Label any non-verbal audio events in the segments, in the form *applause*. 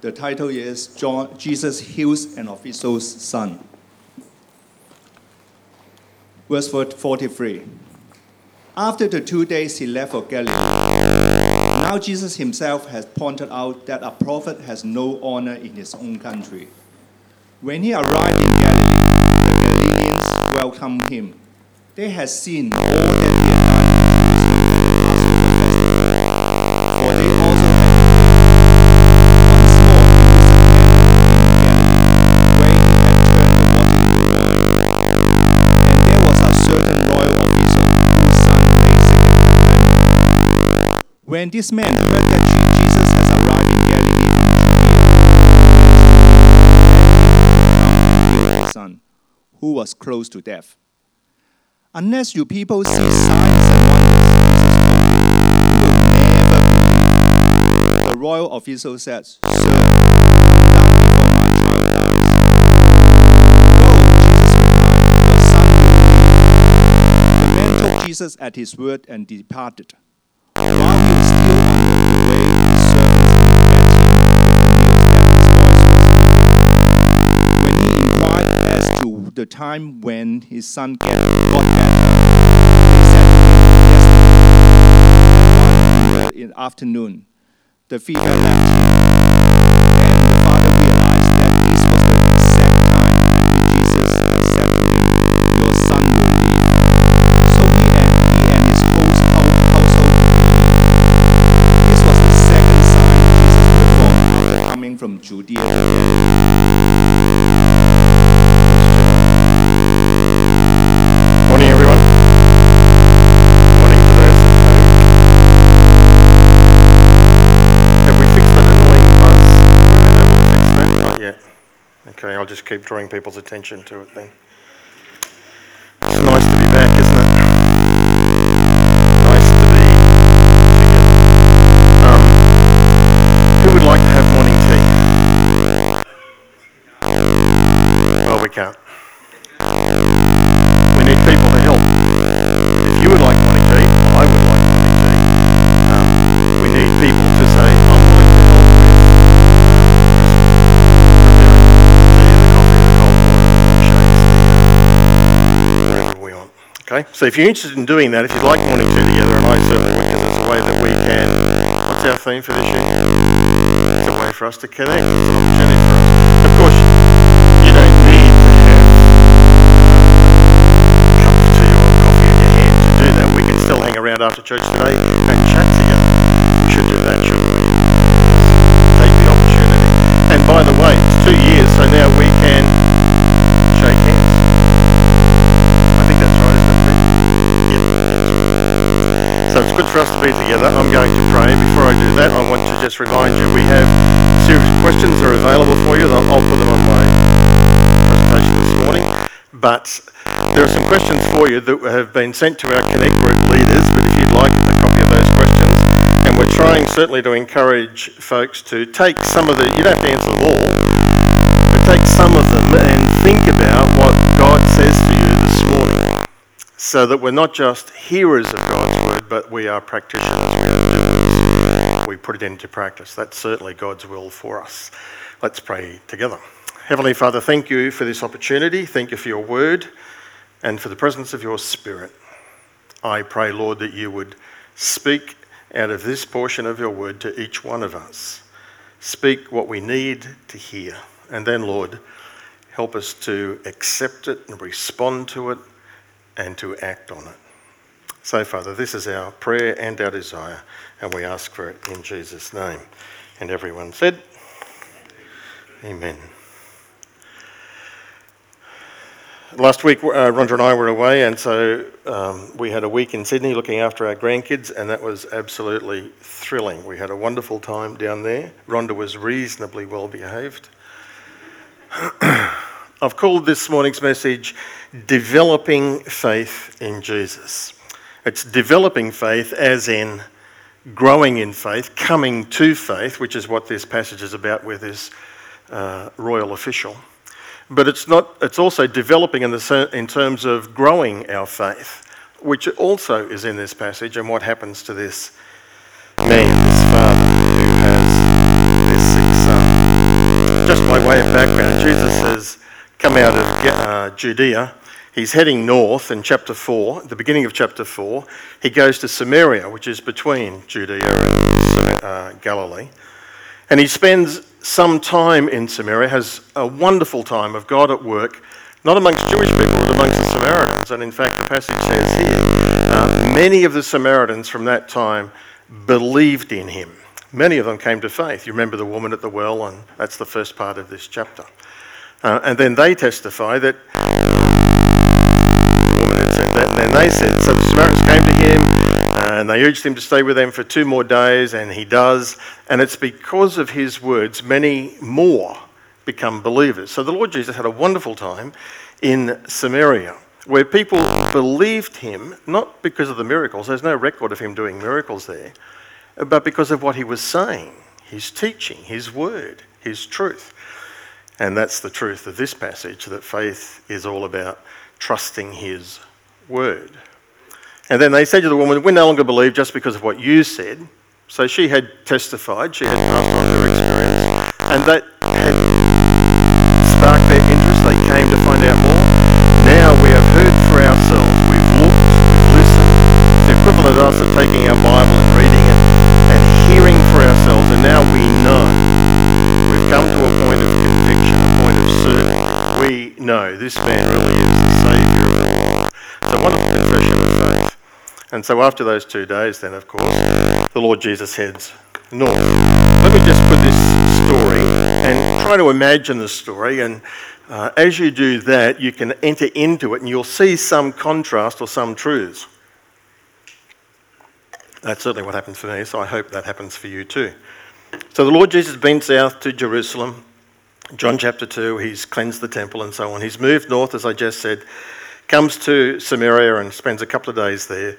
The title is John, Jesus Heals an Official's Son. Verse 43. After the two days he left for Galilee. Now Jesus himself has pointed out that a prophet has no honor in his own country. When he arrived in Galilee, the Galileans welcomed him. They had seen all that When this man heard that Jesus has arrived in Galilee son, who was close to death. Unless you people see signs and wonders, Jesus you will never believe. The royal official said, Sir, Jesus at his word and departed. To the time when his son got one in the afternoon, the fever left. Then the father realized that this was the exact time which Jesus said to him, Your son will live. So he and, he and his whole hou- household believed. This was the second sign Jesus performed coming from Judea Okay, I'll just keep drawing people's attention to it then. It's nice to be back, isn't it? Nice to be together. Um, who would like to have morning tea? Well, we can't. We need people to help. If you would like Okay? So if you're interested in doing that, if you'd like morning tea together, and I certainly would, because it's a way that we can, what's our theme for this year? It's a way for us to connect. It's an opportunity for us. Of course, you don't need to have cup of tea or coffee in your hand to do that. We can still hang around after church today and chat together. We should do that, shouldn't we? Take the opportunity. And by the way, it's two years, remind you we have a series of questions that are available for you. I'll I'll put them on my presentation this morning. But there are some questions for you that have been sent to our Connect Group leaders. But if you'd like a copy of those questions, and we're trying certainly to encourage folks to take some of the, you don't have to answer them all, but take some of them and think about what God says to you this morning. So that we're not just hearers of God's word, but we are practitioners, we put it into practice. That's certainly God's will for us. Let's pray together. Heavenly Father, thank you for this opportunity. Thank you for your word and for the presence of your spirit. I pray, Lord, that you would speak out of this portion of your word to each one of us. Speak what we need to hear. And then, Lord, help us to accept it and respond to it and to act on it. So, Father, this is our prayer and our desire, and we ask for it in Jesus' name. And everyone said, Amen. Last week, uh, Rhonda and I were away, and so um, we had a week in Sydney looking after our grandkids, and that was absolutely thrilling. We had a wonderful time down there. Rhonda was reasonably well behaved. *clears throat* I've called this morning's message Developing Faith in Jesus. It's developing faith as in growing in faith, coming to faith, which is what this passage is about with this uh, royal official. But it's, not, it's also developing in, the, in terms of growing our faith, which also is in this passage and what happens to this man, this father who has this sick son. Just by way of background, Jesus has Come out of uh, Judea He's heading north in chapter 4, the beginning of chapter 4. He goes to Samaria, which is between Judea and uh, Galilee. And he spends some time in Samaria, has a wonderful time of God at work, not amongst Jewish people, but amongst the Samaritans. And in fact, the passage says here uh, many of the Samaritans from that time believed in him. Many of them came to faith. You remember the woman at the well, and that's the first part of this chapter. Uh, and then they testify that woman and they said, so the Samaritans came to him, and they urged him to stay with them for two more days, and he does. And it's because of his words, many more become believers. So the Lord Jesus had a wonderful time in Samaria where people believed him, not because of the miracles, there's no record of him doing miracles there, but because of what he was saying, his teaching, his word, his truth. And that's the truth of this passage that faith is all about trusting his word. And then they said to the woman, We no longer believe just because of what you said. So she had testified, she had passed on her experience, and that had sparked their interest. They came to find out more. Now we have heard for ourselves, we've looked, we've listened. The equivalent of us of taking our Bible and reading it and hearing for ourselves, and now we know. We've come to a point of conviction, a point of certainty. We know this man really is It's a wonderful confession of faith. And so after those two days, then, of course, the Lord Jesus heads north. Let me just put this story and try to imagine the story. And uh, as you do that, you can enter into it and you'll see some contrast or some truths. That's certainly what happened for me, so I hope that happens for you too. So the Lord Jesus has been south to Jerusalem. John chapter 2, he's cleansed the temple and so on. He's moved north, as I just said, comes to Samaria and spends a couple of days there.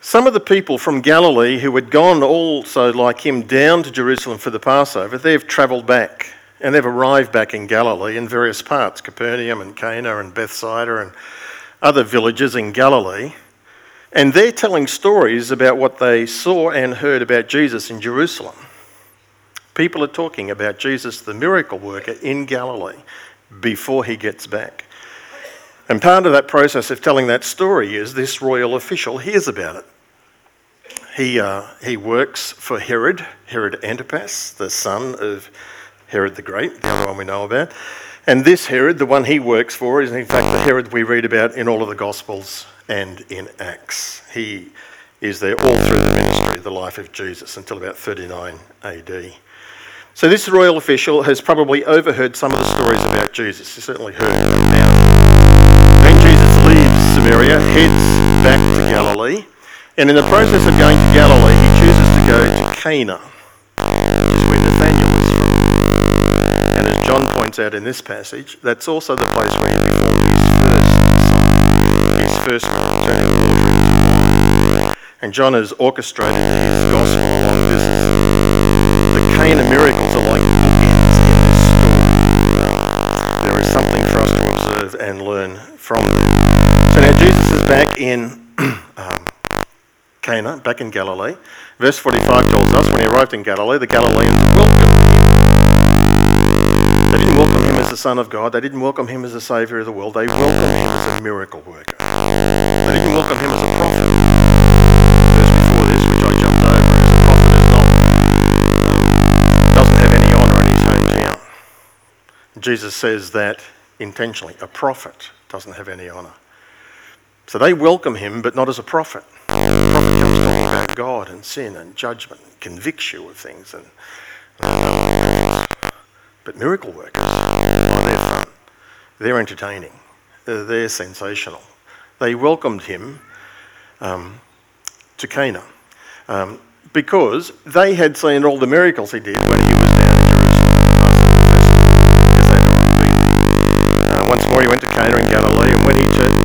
Some of the people from Galilee who had gone also, like him, down to Jerusalem for the Passover, they've travelled back and they've arrived back in Galilee in various parts Capernaum and Cana and Bethsaida and other villages in Galilee. And they're telling stories about what they saw and heard about Jesus in Jerusalem. People are talking about Jesus, the miracle worker in Galilee, before he gets back. And part of that process of telling that story is this royal official hears about it. He, uh, he works for Herod, Herod Antipas, the son of Herod the Great, the other one we know about. And this Herod, the one he works for, is in fact the Herod we read about in all of the Gospels and in Acts. He is there all through the ministry, the life of Jesus, until about 39 AD. So this royal official has probably overheard some of the stories about Jesus. He certainly heard Samaria, heads back to Galilee, and in the process of going to Galilee, he chooses to go to Cana, which is where Nathaniel is from. And as John points out in this passage, that's also the place where he performed his first sign, his first miracle, turning water into wine. And John has orchestrated his gospel along this. The Cana miracles in *clears throat* um, Cana, back in Galilee. Verse 45 tells us when he arrived in Galilee, the Galileans welcomed him. They didn't welcome him as the Son of God, they didn't welcome him as the Saviour of the world, they welcomed him as a miracle worker. They didn't welcome him as a prophet. Verse before this, which I jumped over, prophet not, um, doesn't have any honour in his hometown. Jesus says that intentionally. A prophet doesn't have any honour. So they welcome him, but not as a prophet. A prophet comes talking about God and sin and judgment, and convicts you of things. And, but miracle workers, they're fun. They're entertaining. They're sensational. They welcomed him um, to Cana um, because they had seen all the miracles he did when he was down in Jerusalem. Uh, once more, he went to Cana in Galilee, and when he turned,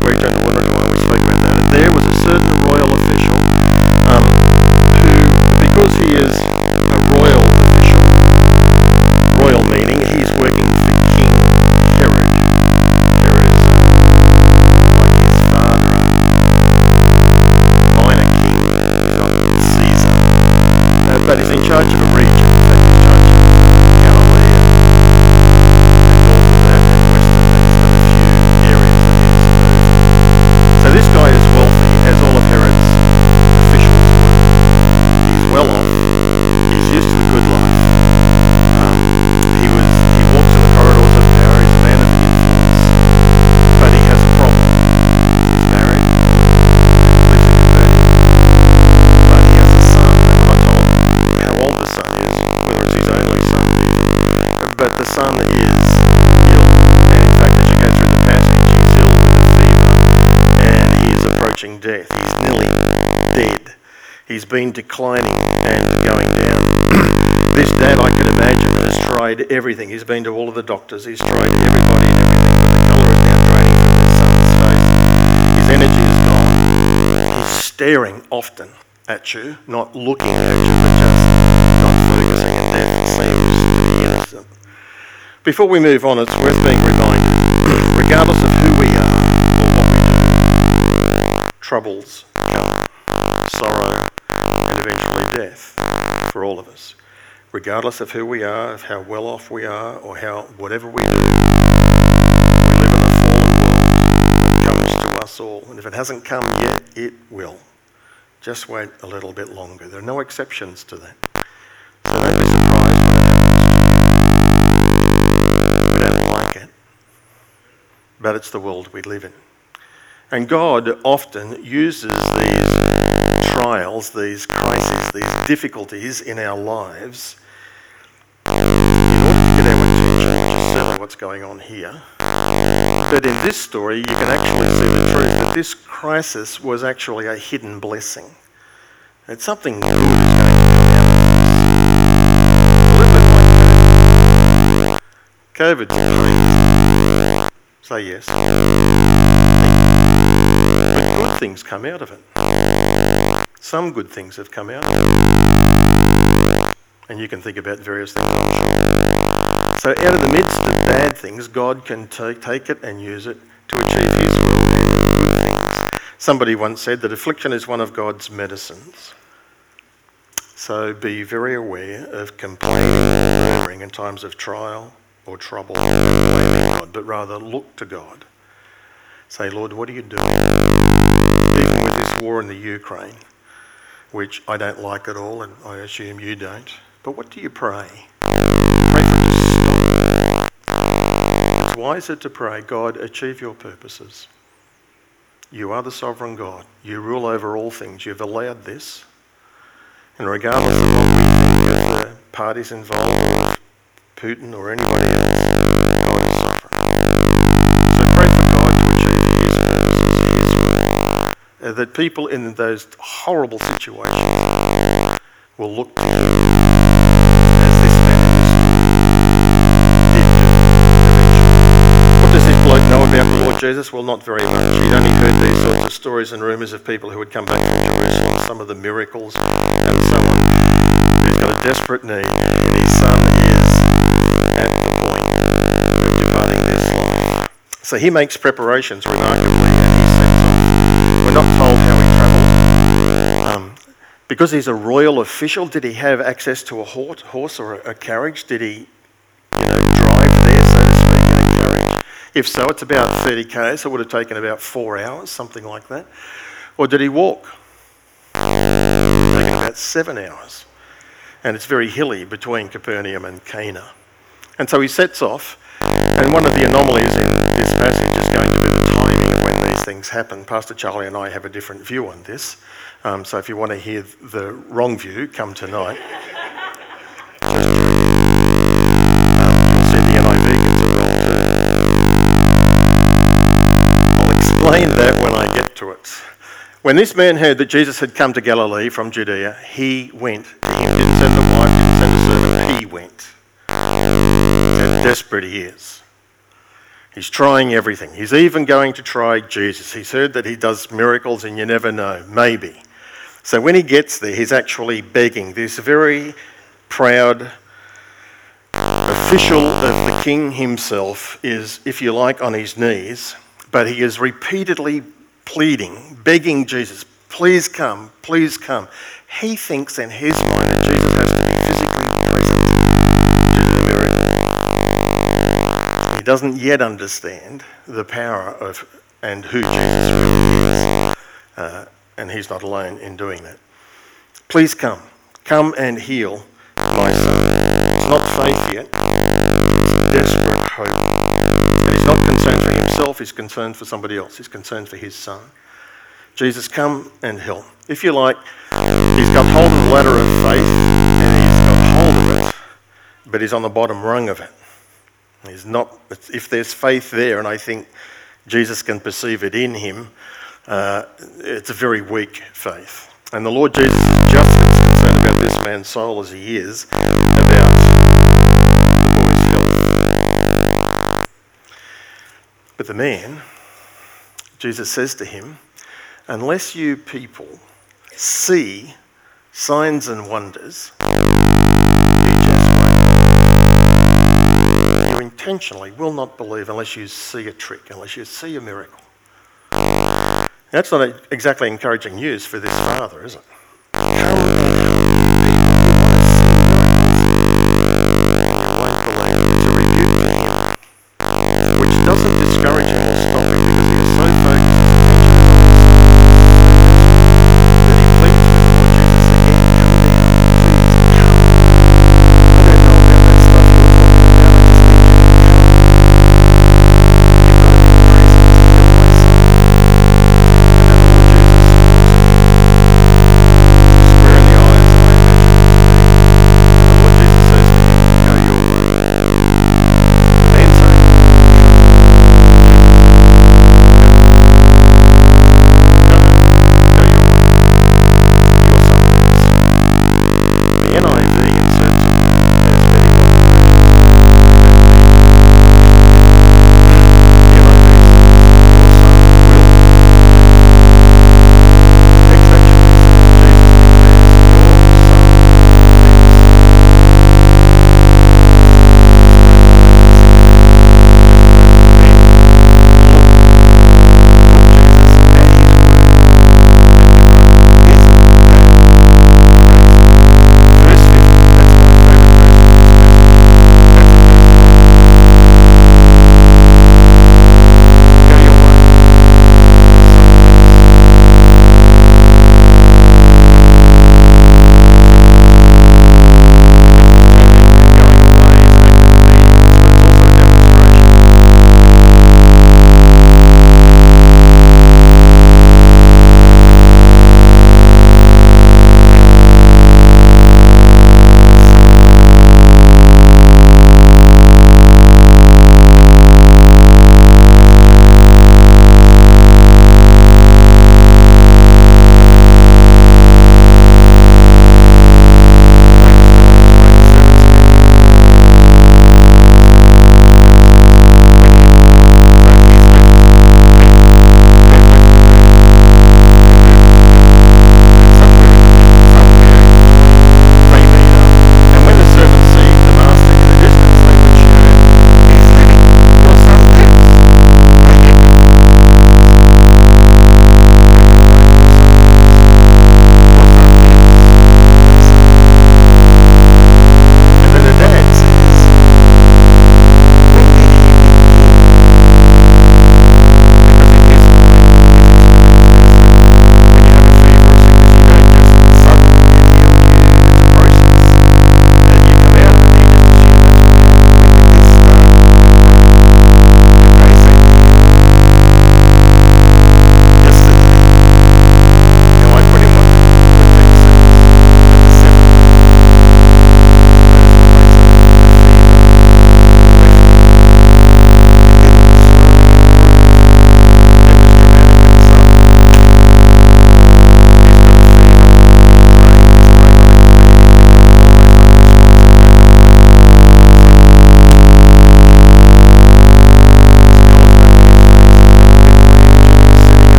he's been declining and going down. *clears throat* this dad, I can imagine, has tried everything. He's been to all of the doctors, he's tried everybody and everything, but the colour is now draining from his son's face. His energy is gone. He's staring often at you, not looking at you, but just not focusing, and seems innocent. Before we move on, it's worth being reminded, *clears throat* regardless of who we are or what we do, troubles come, sorrow, eventually death for all of us. Regardless of who we are, of how well off we are, or how whatever we do, we live in a fallen world. Comes to us all, and if it hasn't come yet, it will. Just wait a little bit longer. There are no exceptions to that. So don't be surprised when it happens. We don't like it, but it's the world we live in. And God often uses these trials, these crises, these difficulties in our lives in order to get our attention, is certainly what's going on here. But in this story, you can actually see the truth that this crisis was actually a hidden blessing. It's something good to COVID. COVID's. Say yes. But good things come out of it. Some good things have come out. And you can think about various things, So, out of the midst of bad things, God can take, take it and use it to achieve His will and good things. Somebody once said that affliction is one of God's medicines. So, be very aware of complaining in times of trial or trouble but rather look to God. Say, Lord, what are you doing? Even with this war in the Ukraine, which I don't like at all, and I assume you don't. But what do you pray? It's wiser to pray, God, achieve your purposes. You are the sovereign God. You rule over all things. You've allowed this. And regardless of what the parties involved, Putin or anybody else, Uh, that people in those horrible situations will look as this man did do eventually. What does this bloke know about the Lord Jesus? Well, not very much. He'd only heard these sorts of stories and rumours of people who had come back from Jerusalem, some of the miracles and so on. He's got a desperate need, and his son is at the point of departing this life. So he makes preparations remarkably, told how he travelled. Um, because he's a royal official, did he have access to a horse or a carriage? Did he, you know, drive there, so to speak, in a carriage? If so, it's about 30 k's. So it would have taken about four hours, something like that. Or did he walk? Taken about seven hours. And it's very hilly between Capernaum and Cana. And so he sets off. And one of the anomalies in things happen. Pastor Charlie and I have a different view on this. Um, so if you want to hear the wrong view, come tonight. Um. I'll explain that when I get to it. When this man heard that Jesus had come to Galilee from Judea, he went. He didn't send the wife, didn't send a servant, he went. How desperate he is. He's trying everything. He's even going to try Jesus. He's heard that he does miracles, and you never know, maybe. So when he gets there, he's actually begging. This very proud official of the king himself is, if you like, on his knees, but he is repeatedly pleading, begging Jesus, please come, please come. He thinks in his mind that Jesus doesn't yet understand the power of and who Jesus really is. Uh, and he's not alone in doing that. Please come. Come and heal my son. It's not faith yet, it's desperate hope. And he's not concerned for himself, he's concerned for somebody else. He's concerned for his son. Jesus, come and help. If you like, he's got hold of the ladder of faith and he's got hold of it, but he's on the bottom rung of it. He's not, if there's faith there, and I think Jesus can perceive it in him, uh, it's a very weak faith. And the Lord Jesus is just as concerned about this man's soul as he is about the boy's health. But the man, Jesus says to him, unless you people see signs and wonders, intentionally will not believe unless you see a trick, unless you see a miracle. That's not exactly encouraging news for this father, is it?